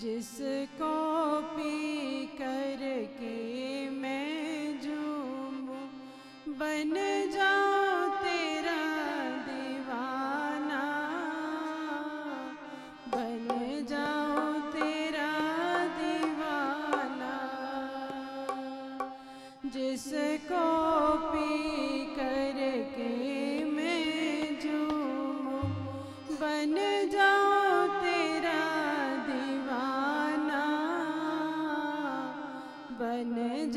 जिसको पी करके मैं झूमूं बन जाऊँ तेरा दीवाना। बन जाऊँ तेरा दीवाना। जिसको पी करके मैं झूमूं बन जाऊँ बन